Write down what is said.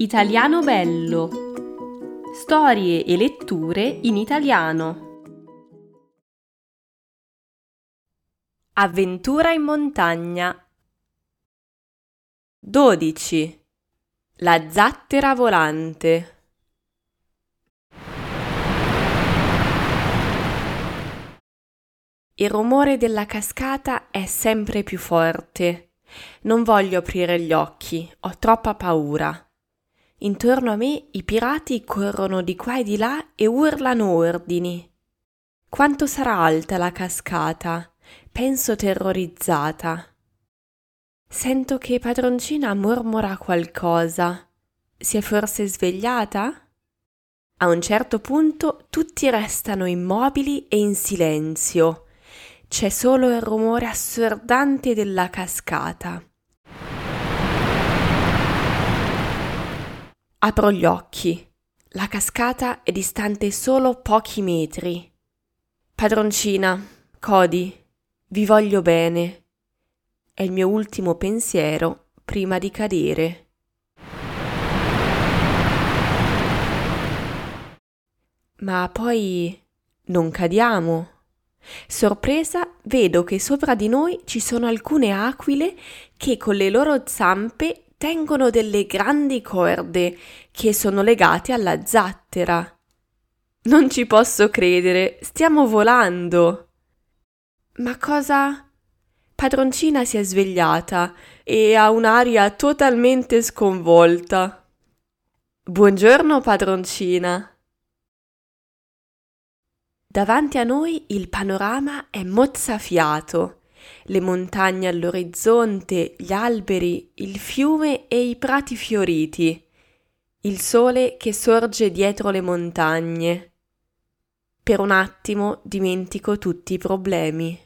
Italiano bello. Storie e letture in italiano. Avventura in montagna. 12. La zattera volante. Il rumore della cascata è sempre più forte. Non voglio aprire gli occhi, ho troppa paura. Intorno a me i pirati corrono di qua e di là e urlano ordini. Quanto sarà alta la cascata? Penso terrorizzata. Sento che padroncina mormora qualcosa. Si è forse svegliata? A un certo punto tutti restano immobili e in silenzio c'è solo il rumore assordante della cascata. Apro gli occhi. La cascata è distante solo pochi metri. Padroncina, Cody, vi voglio bene. È il mio ultimo pensiero prima di cadere. Ma poi non cadiamo. Sorpresa, vedo che sopra di noi ci sono alcune aquile che con le loro zampe tengono delle grandi corde che sono legate alla zattera. Non ci posso credere, stiamo volando. Ma cosa? Padroncina si è svegliata e ha un'aria totalmente sconvolta. Buongiorno, padroncina. Davanti a noi il panorama è mozzafiato, le montagne all'orizzonte, gli alberi, il fiume e i prati fioriti, il sole che sorge dietro le montagne. Per un attimo dimentico tutti i problemi.